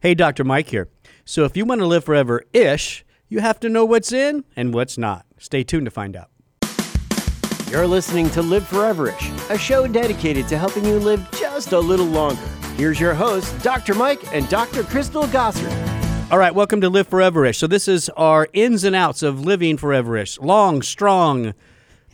Hey, Dr. Mike here. So, if you want to live forever ish, you have to know what's in and what's not. Stay tuned to find out. You're listening to Live Foreverish, a show dedicated to helping you live just a little longer. Here's your hosts, Dr. Mike and Dr. Crystal Gossard. All right, welcome to Live Foreverish. So, this is our ins and outs of living foreverish. Long, strong,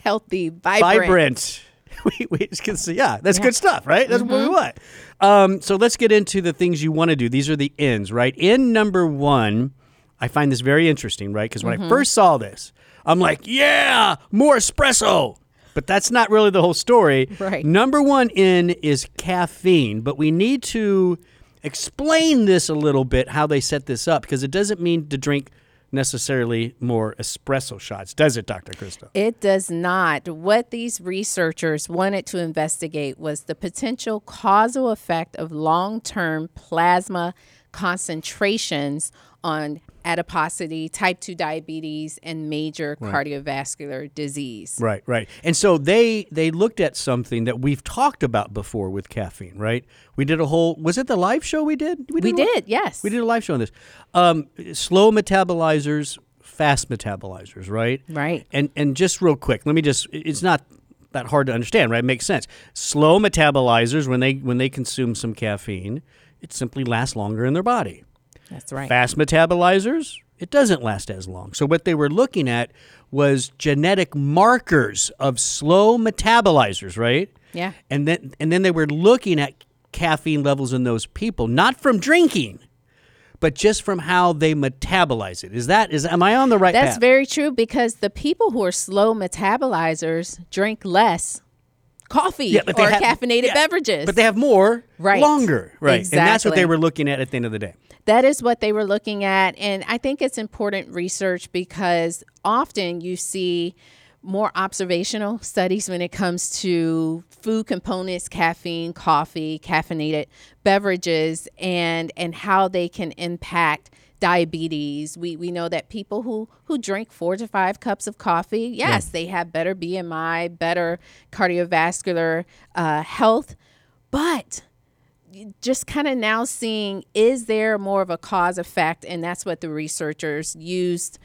healthy, vibrant. vibrant. We, we just can see, yeah, that's good stuff, right? That's what we want. Um, so let's get into the things you want to do. These are the ends, right? In number one, I find this very interesting, right? Because when I first saw this, I'm like, yeah, more espresso. But that's not really the whole story. Right. Number one in is caffeine, but we need to explain this a little bit how they set this up because it doesn't mean to drink necessarily more espresso shots, does it, Dr. Crystal? It does not. What these researchers wanted to investigate was the potential causal effect of long term plasma concentrations on adiposity, type 2 diabetes, and major cardiovascular disease. Right, right. And so they they looked at something that we've talked about before with caffeine, right? We did a whole was it the live show we did? We a li- did, yes. We did a live show on this. Um, slow metabolizers, fast metabolizers, right? Right. And and just real quick, let me just it's not that hard to understand, right? It makes sense. Slow metabolizers when they when they consume some caffeine, it simply lasts longer in their body. That's right. Fast metabolizers, it doesn't last as long. So what they were looking at was genetic markers of slow metabolizers, right? Yeah. And then and then they were looking at caffeine levels in those people, not from drinking, but just from how they metabolize it. Is that is am I on the right That's path? very true because the people who are slow metabolizers drink less coffee Yeah, or have- caffeinated yeah, beverages. But they have more Right. longer. Right. And that's what they were looking at at the end of the day. That is what they were looking at. And I think it's important research because often you see more observational studies when it comes to food components, caffeine, coffee, caffeinated beverages, and, and how they can impact diabetes. We, we know that people who, who drink four to five cups of coffee, yes, they have better BMI, better cardiovascular uh, health. But just kind of now seeing is there more of a cause effect and that's what the researchers used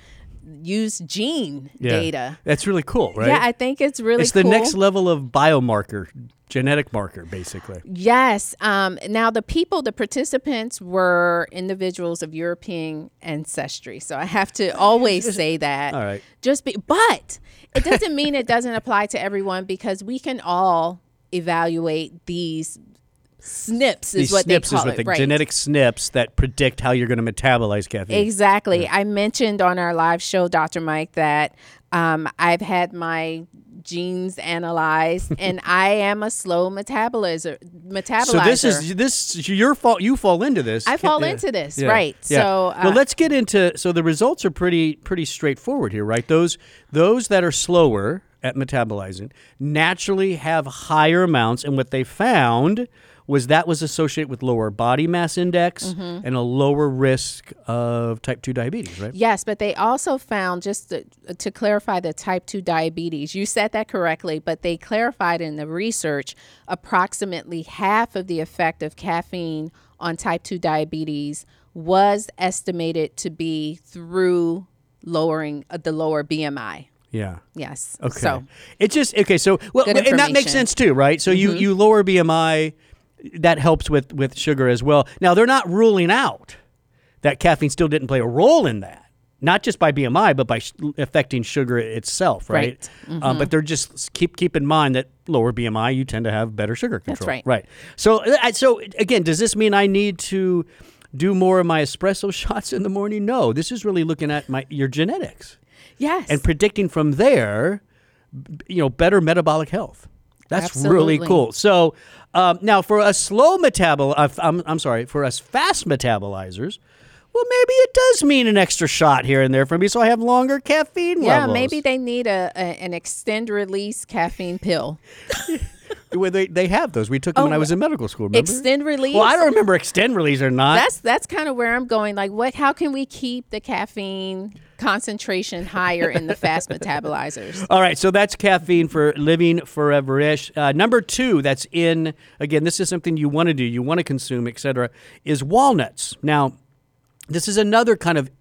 used gene data That's really cool, right? yeah i think it's really it's the cool. next level of biomarker, genetic marker, basically. yes um, now the people the participants were individuals of european ancestry so i have to always say that All right. just be but it doesn't mean it doesn't apply to everyone because we can all evaluate these snips is what SNPs they call is what it the right genetic SNPs that predict how you're going to metabolize caffeine. Exactly. I mentioned on our live show, Dr. Mike, that um, I've had my genes analyzed and I am a slow metabolizer. metabolizer. So this is this your fault. You fall into this. I fall Yeah. into this, Yeah. right. Yeah. So, well, uh, let's get into. So the results are pretty pretty straightforward here, right? Those those that are slower at metabolizing naturally have higher amounts, and what they found was that was associated with lower body mass index Mm-hmm. and a lower risk of type two diabetes, right? Yes, but they also found, just to, to clarify the type 2 diabetes, you said that correctly, but they clarified in the research approximately half of the effect of caffeine on type 2 diabetes was estimated to be through lowering uh, the lower BMI. Yeah. Yes. Okay. So, it just okay. So well, and that makes. Mm-hmm. sense too, right? So you you lower BMI, that helps with with sugar as well. Now they're not ruling out that caffeine still didn't play a role in that, not just by BMI, but by sh- affecting sugar itself, right? Right. Mm-hmm. Um, but they're just keep keep in mind that lower BMI, you tend to have better sugar control. right. Right. So uh, so again, does this mean I need to do more of my espresso shots in the morning? No. This is really looking at my your genetics yes. and predicting from there, you know, better metabolic health. That's really cool. So um, now, for us slow metabol, uh, I'm, I'm sorry, for us fast metabolizers, well, maybe it does mean an extra shot here and there for me, so I have longer caffeine yeah, levels. maybe they need a, a an extend release caffeine pill. Well, they, they have those. We took them when I Oh, was in medical school. Remember? Extend release. Well, I don't remember extend release or not. That's that's kind of where I'm going. Like, what? How can we keep the caffeine concentration higher in the fast metabolizers? All right, so that's caffeine for living forever ish. Uh, number two, that's in again. This is something you want to do, you want to consume, etc. Is walnuts. Now, this is another kind of.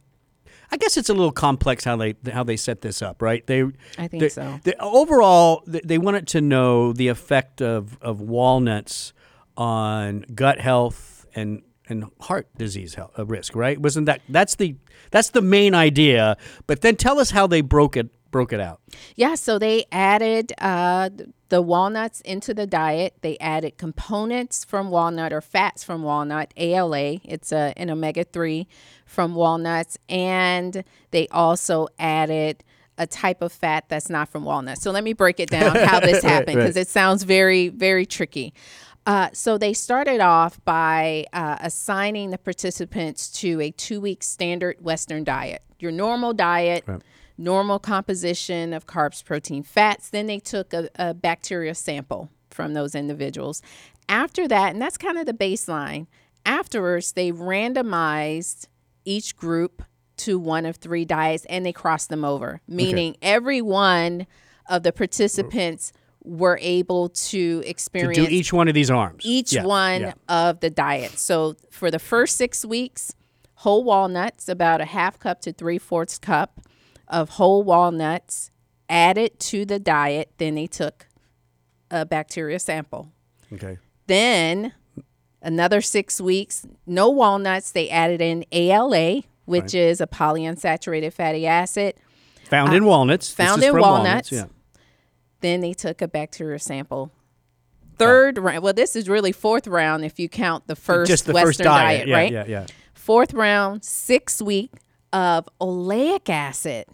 I guess it's a little complex how they how they set this up, right? They, I think they- so. they- overall, they, they wanted to know the effect of of walnuts on gut health and and heart disease health, uh, risk, right? Wasn't that that's the that's the main idea? But then tell us how they broke it broke it out. Yeah, so they added uh, the walnuts into the diet. They added components from walnut or fats from walnut, ALA. It's a, an omega 3 from walnuts. And they also added a type of fat that's not from walnuts. So let me break it down how this happened right. because it sounds very, very tricky. Uh, so they started off by uh, assigning the participants to a two week standard Western diet, your normal diet, normal composition of carbs, protein, fats. Then they took a, a bacteria sample from those individuals. After that, and that's kind of the baseline, afterwards, they randomized each group to one of three diets and they crossed them over, meaning every one of the participants were able to To experience do each one of these arms. each Yeah, one yeah. of the diets. So for the first six weeks, whole walnuts, about a half cup to three fourths cup of whole walnuts added to the diet. Then they took a bacteria sample. Okay. Then another six weeks, no walnuts. They added in ALA, which is a polyunsaturated fatty acid. Found in walnuts. This Uh, found is in from walnuts. Yeah. Then they took a bacteria sample. Third round. Well, this is really fourth round if you count the first Just the Western first diet. diet, yeah, right? yeah, yeah. Fourth round, six week of oleic acid.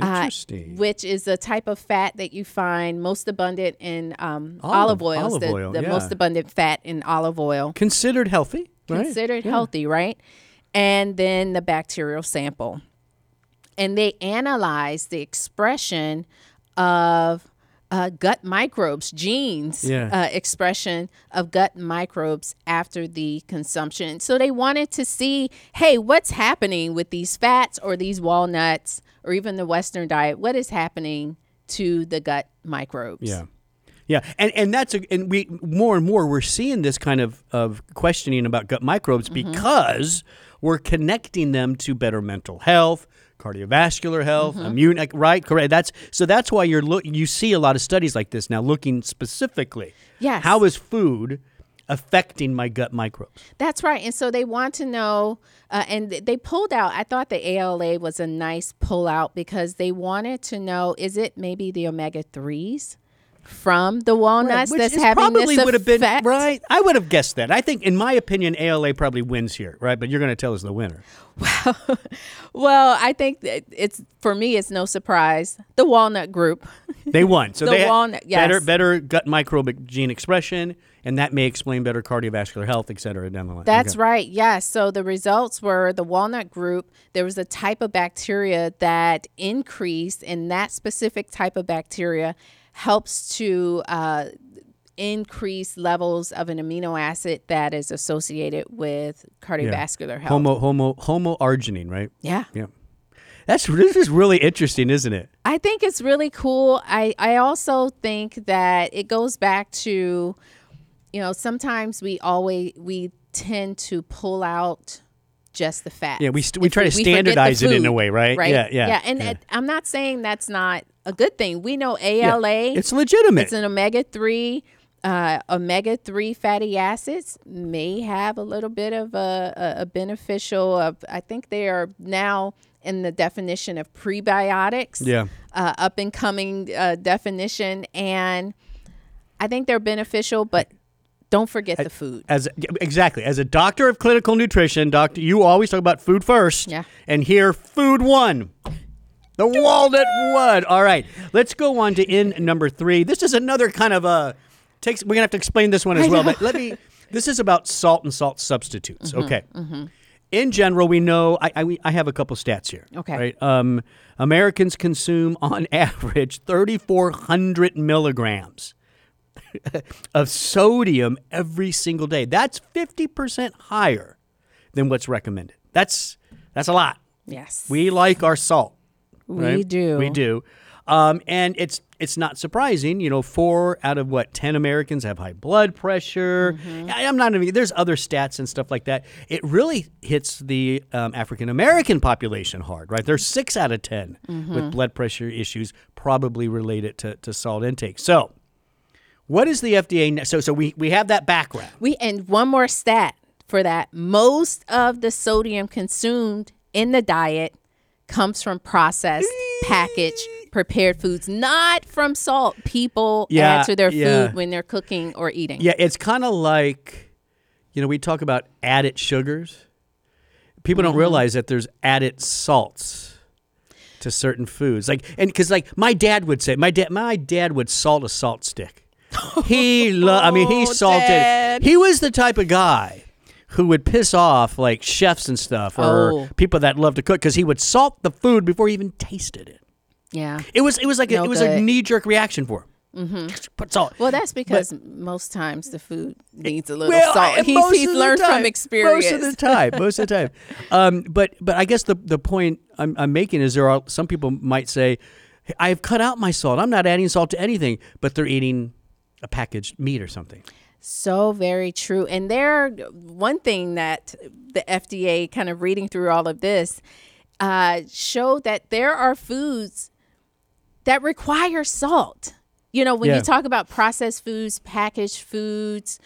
Uh, which is a type of fat that you find most abundant in um, Olive- olive oil. olive the, oil, the yeah. most abundant fat in olive oil. Considered healthy, right? Considered healthy, right? And then the bacterial sample. And they analyzed the expression of uh, gut microbes, genes Yeah. uh, expression of gut microbes after the consumption. So they wanted to see, hey, what's happening with these fats or these walnuts or even the Western diet? What is happening to the gut microbes? Yeah. Yeah, and and that's a, and we more and more we're seeing this kind of of questioning about gut microbes Mm-hmm. because we're connecting them to better mental health, cardiovascular health, Mm-hmm. immune right correct. That's so that's why you're look you see a lot of studies like this now looking specifically. Yes. How is food affecting my gut microbes? That's right. And so they want to know, uh, and they pulled out. I thought the ALA was a nice pull out because they wanted to know is it maybe the omega 3s from the walnuts Which that's having probably this would have been right. I would have guessed that. I think, in my opinion, ALA probably wins here, right? But you're going to tell us the winner. Well, well, I think that it's for me, it's no surprise. The walnut group. They won. So The they walnut- better yes. better gut microbic gene expression, and that may explain better cardiovascular health, et cetera, down the line. That's Okay. right. Yes. So the results were the walnut group. There was a type of bacteria that increased, and that specific type of bacteria helps to uh, increase levels of an amino acid that is associated with cardiovascular health. Homo homo homo arginine, right? yeah. Yeah. That's this is really interesting, isn't it? I think it's really cool. I, I also think that it goes back to, you know, sometimes we always we tend to pull out just the fat. Yeah, we st- we try to standardize it in a way, right? Right. Yeah, yeah, Yeah, and yeah. it- I'm not saying that's not a good thing. We know ALA. It's legitimate. It's an omega three. Uh, omega three fatty acids may have a little bit of a, a, a beneficial. Of, I think they are now in the definition of prebiotics. Yeah. uh, up and coming uh, definition, and I think they're beneficial. But don't forget the food. As exactly as a doctor of clinical nutrition, doctor, you always talk about food first. Yeah. And here, food won. The walnut won. All right, let's go on to in number three. This is another kind of a takes. We're gonna have to explain this one as well. But let me. This is about salt and salt substitutes. Mm-hmm, okay. In general, we know. I, I I have a couple stats here. Okay. Right. Um, Americans consume on average 3,400 milligrams of sodium every single day. That's 50% higher than what's recommended. That's that's a lot. Yes. We like our salt. We right? do. We do. Um, and it's it's not surprising, you know, four out of what ten Americans have high blood pressure. Mm-hmm. I, am not even. There's other stats and stuff like that. It really hits the um, African American population hard, right? There's six out of 10 Mm-hmm. with blood pressure issues, probably related to, to salt intake. So, what is the FDA? So, so we we have that background. We and one more stat for that. Most of the sodium consumed in the diet comes from processed, packaged, prepared foods, not from salt people Yeah, add to their yeah. food when they're cooking or eating. Yeah, it's kind of like, you know, we talk about added sugars. People don't mm-hmm. realize that there's added salts to certain foods. Like, and because like my dad would say, my dad, my dad would salt a salt stick. He, lo- I mean, he Oh, salted. Dad. He was the type of guy who would piss off like chefs and stuff or Oh. people that love to cook because he would salt the food before he even tasted it. Yeah. It was it was like a, it was a knee jerk reaction for him. Mm-hmm. Put salt. Well, that's because most times the food needs a little Well, salt. He's, he's learned time. from experience. Most of the time. Most of the time. Um, but but I guess the the point I'm, I'm making is there are some people might say, "Hey, I've cut out my salt. I'm not adding salt to anything, but they're eating a packaged meat or something. So very true. And there, one thing that the FDA, kind of reading through all of this, uh, showed that there are foods that require salt. You know, when Yeah. you talk about processed foods, packaged foods,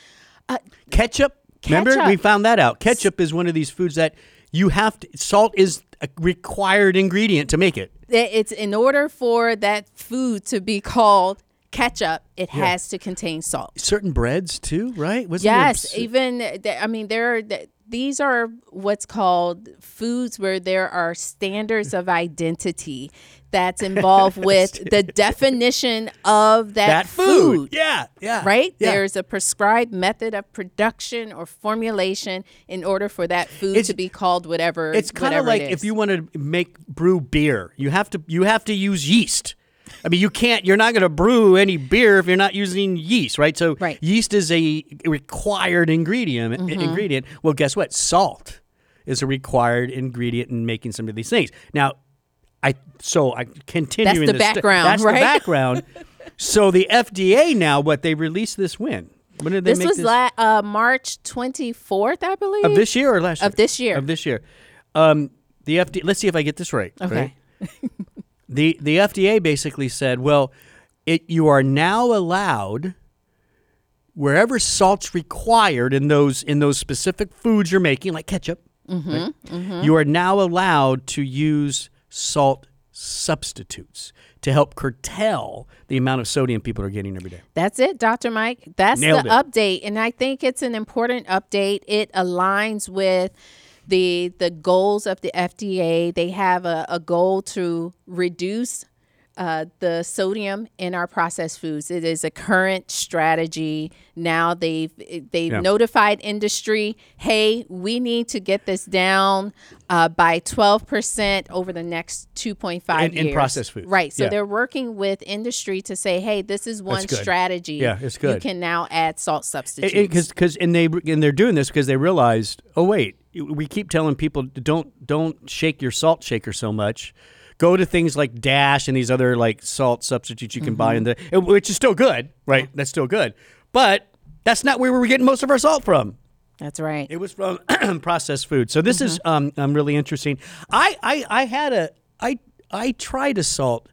Ketchup. Remember, Ketchup. we found that out. Ketchup is one of these foods that you have to. Salt is a required ingredient to make it- it's in order for that food to be called ketchup, it has to contain salt. Certain breads too, right? Wasn't Yes, s- even th- I mean there. are th- These are what's called foods where there are standards of identity that's involved with the definition of that, that food. Yeah, yeah. Right? Yeah. There's a prescribed method of production or formulation in order for that food It's- to be called whatever. It's kind of like it if you want to make brew beer, you have to you have to use yeast. I mean, you can't. You're not going to brew any beer if you're not using yeast, right? So Right. yeast is a required ingredient. Mm-hmm. Ingredient. Well, guess what? Salt is a required ingredient in making some of these things. Now, I so I continue. That's in the this st- background, that's right? the background. so the FDA now, what they released this when? When did they this make was this? la- uh, March 24th, I believe. Of this year or last year? Of this year. Of this year. Um, the FDA. Let's see if I get this right. Okay. right? the the FDA basically said, well, it you are now allowed wherever salt's required in those in those specific foods you're making, like ketchup. Mm-hmm, right? Mm-hmm. You are now allowed to use salt substitutes to help curtail the amount of sodium people are getting every day. That's it, Dr. Mike. That's Nailed the it. update. And I think it's an important update. It aligns with the the goals of the FDA. They have a, a goal to reduce uh, the sodium in our processed foods. It is a current strategy. Now they've they've Yeah. notified industry, hey, we need to get this down uh, by twelve percent over the next two point five In- in processed foods. right? So Yeah. they're working with industry to say, hey, this is one strategy. Yeah, it's good. You can now add salt substitutes. because because and they and they're doing this because they realized oh wait we keep telling people don't don't shake your salt shaker so much. Go to things like dash and these other like salt substitutes you can buy in the which is still good right? That's still good. But that's not where we were getting most of our salt from. That's right. it was from processed food. So this is um, um really interesting. I, I i had a i i tried a salt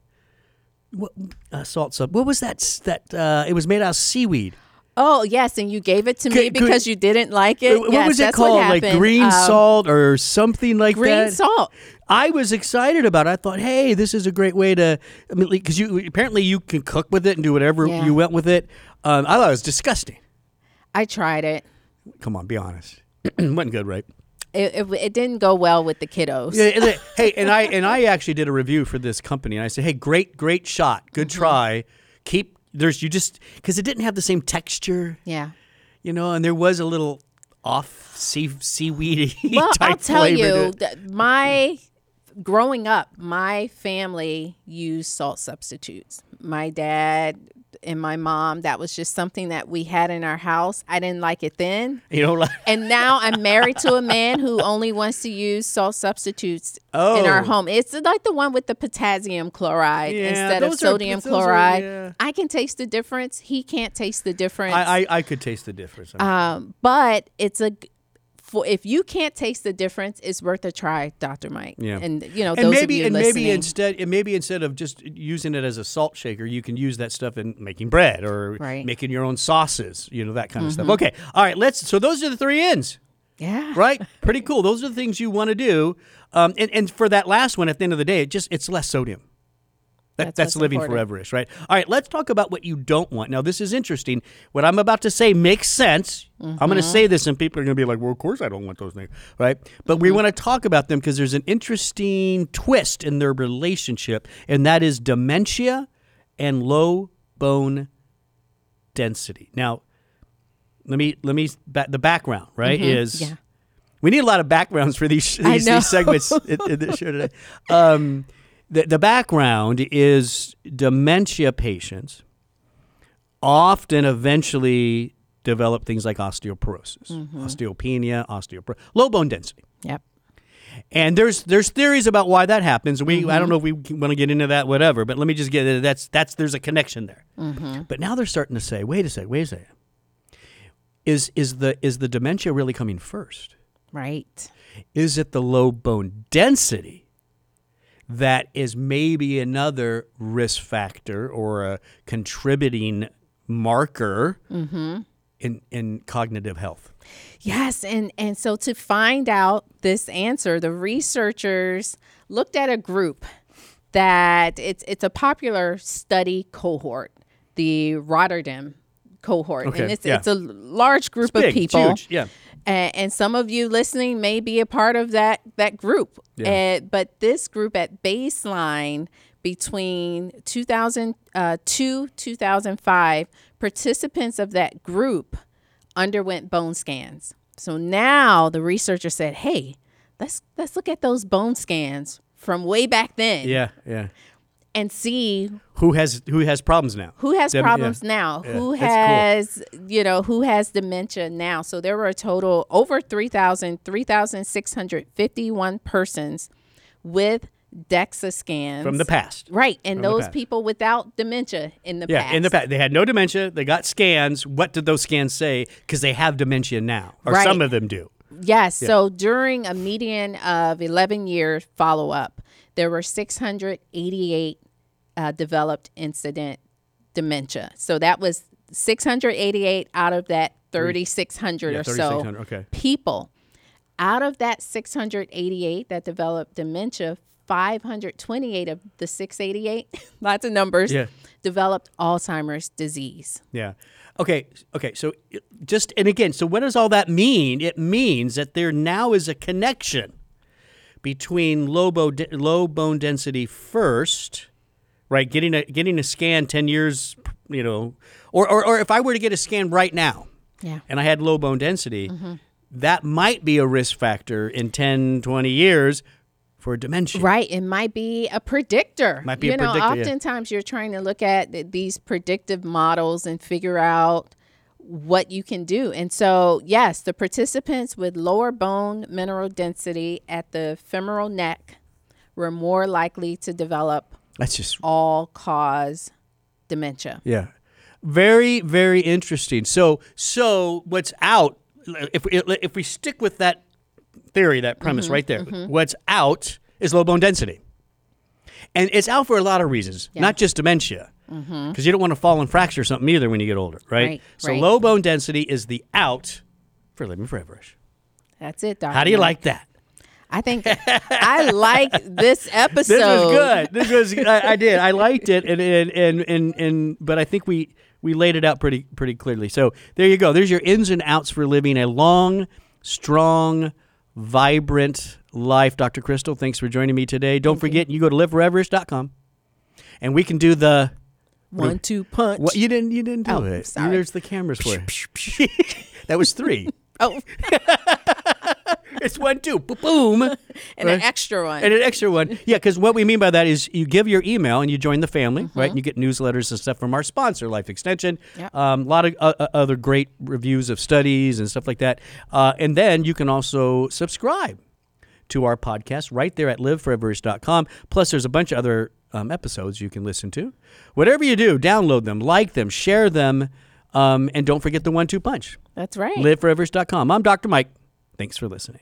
what uh, salt sub what was that that uh it was made out of seaweed Oh yes, and you gave it to me Could- because you didn't like it. what Yes, was it called? Like green Um, salt or something like Green that. Green salt. I was excited about it. I thought, hey, this is a great way to. I mean, because you apparently you can cook with it and do whatever Yeah. you want with it. Um, I thought it was disgusting. I tried it. Come on, be honest. wasn't good, right? It, it. it didn't go well with the kiddos. Yeah, hey, and I and I actually did a review for this company, and I said, hey, great, great shot, good Mm-hmm. try. Keep there's you just because it didn't have the same texture, Yeah. you know, and there was a little off sea seaweedy Well, type I'll tell you, that my growing up, my family used salt substitutes. My dad and my mom. That was just something that we had in our house. I didn't like it then. You know, like, And now I'm married to a man who only wants to use salt substitutes in our Oh. home. It's like the one with the potassium chloride Yeah, instead of are- sodium are- chloride. yeah. I can taste the difference. He can't taste the difference. I, I, I could taste the difference. um, but it's a for if you can't taste the difference, it's worth a try, Doctor Mike. Yeah. and you know and those maybe of you and maybe instead and maybe instead of just using it as a salt shaker, you can use that stuff in making bread or Right. Mm-hmm. making your own sauces. You know that kind of stuff. Okay, all right. Let's. So those are the three ends. yeah, right? Pretty cool. Those are the things you want to do. Um, and, and for that last one, at the end of the day, it just it's less sodium. That, That's that's living important. foreverish, right? All right, let's talk about what you don't want. Now, this is interesting. What I'm about to say makes sense. I'm going to mm-hmm. say this, and people are going to be like, "Well, of course I don't want those things," right? But we mm-hmm. want to talk about them because there's an interesting twist in their relationship, and that is dementia and low bone density. Now, let me let me the background right mm-hmm. is Yeah. we need a lot of backgrounds for these these, these segments in, in this show today. Um, the, the background is dementia patients often eventually develop things like osteoporosis, Mm-hmm. osteopenia, osteoporosis, low bone density. Yep. And there's there's theories about why that happens. We Mm-hmm. I don't know if we want to get into that, whatever. But let me just get that's that's there's a connection there. Mm-hmm. But now they're starting to say, wait a second, wait a second. Is is the is the dementia really coming first? Right. Is it the low bone density that is maybe another risk factor or a contributing marker Mm-hmm. in in cognitive health? Yes, and and so to find out this answer, the researchers looked at a group that it's it's a popular study cohort, the Rotterdam cohort, Okay, and it's yeah. it's a large group Big, of it's people. huge, yeah. And, and some of you listening may be a part of that that group. Yeah. Uh, but this group at baseline between 2002 2005 participants of that group underwent bone scans. So now the researcher said, "Hey, let's let's look at those bone scans from way back then Yeah, yeah. And see Who has who has problems now? who has Dem- yeah. problems now Yeah, who has you know who has dementia now so there were a total over 3000 3651 persons with dexa scans From the past. right and From those people without dementia in the Yeah, past in the past, they had no dementia. They got scans. What did those scans say? Because they have dementia now, or Right. some of them do. Yes. So during a median of 11 year follow up, there were 688 uh, developed incident dementia. So that was 688 out of that 3,600 Yeah, or so 3,600, okay. people. Out of that 688 that developed dementia, 528 of the 688, lots of numbers, Yeah. developed Alzheimer's disease. Yeah. Okay. Okay. So just and again, so what does all that mean? It means that there now is a connection between low, bo- low bone density first, right? Getting a getting a scan ten years, you know, or or, or if I were to get a scan right now, Yeah. and I had low bone density, Mm-hmm. that might be a risk factor in 10, 20 years for dementia. Right. It might be a predictor. Might be you a know, predictor, yeah. oftentimes you're trying to look at th- these predictive models and figure out what you can do. And so, yes, the participants with lower bone mineral density at the femoral neck were more likely to develop That's just all cause dementia. Yeah. Very, very interesting. So, so what's out? If we, if we stick with that theory, that premise Mm-hmm, right there, what's out is low bone density, and it's out for a lot of reasons, not just dementia, because you don't want to fall and fracture something either when you get older, right? Mm-hmm. Right, so, right. low bone density is the out for living foreverish. That's it, Doctor. How do you like that? I think I like this episode. This was good. This was I, I did. I liked it, and and, and and and but I think we we laid it out pretty pretty clearly. So there you go. There's your ins and outs for living a long, strong, vibrant life. Dr. Crystal, thanks for joining me today. Don't forget, you. go to liveforeverish.com, and we can do the. One two punch. What you didn't you didn't do Oh, it. sorry. There's the cameras for it. that was three. Oh, it's one, two, boom, and an extra one. And an extra one. Yeah, because what we mean by that is you give your email and you join the family, right? And you get newsletters and stuff from our sponsor, Life Extension. Yep. A um, lot of uh, uh, other great reviews of studies and stuff like that. Uh, and then you can also subscribe to our podcast right there at liveforeverish.com. Plus, there's a bunch of other um, episodes you can listen to. Whatever you do, download them, like them, share them, um, and don't forget the one two punch. That's right. Liveforeverish.com. I'm Dr. Mike. Thanks for listening.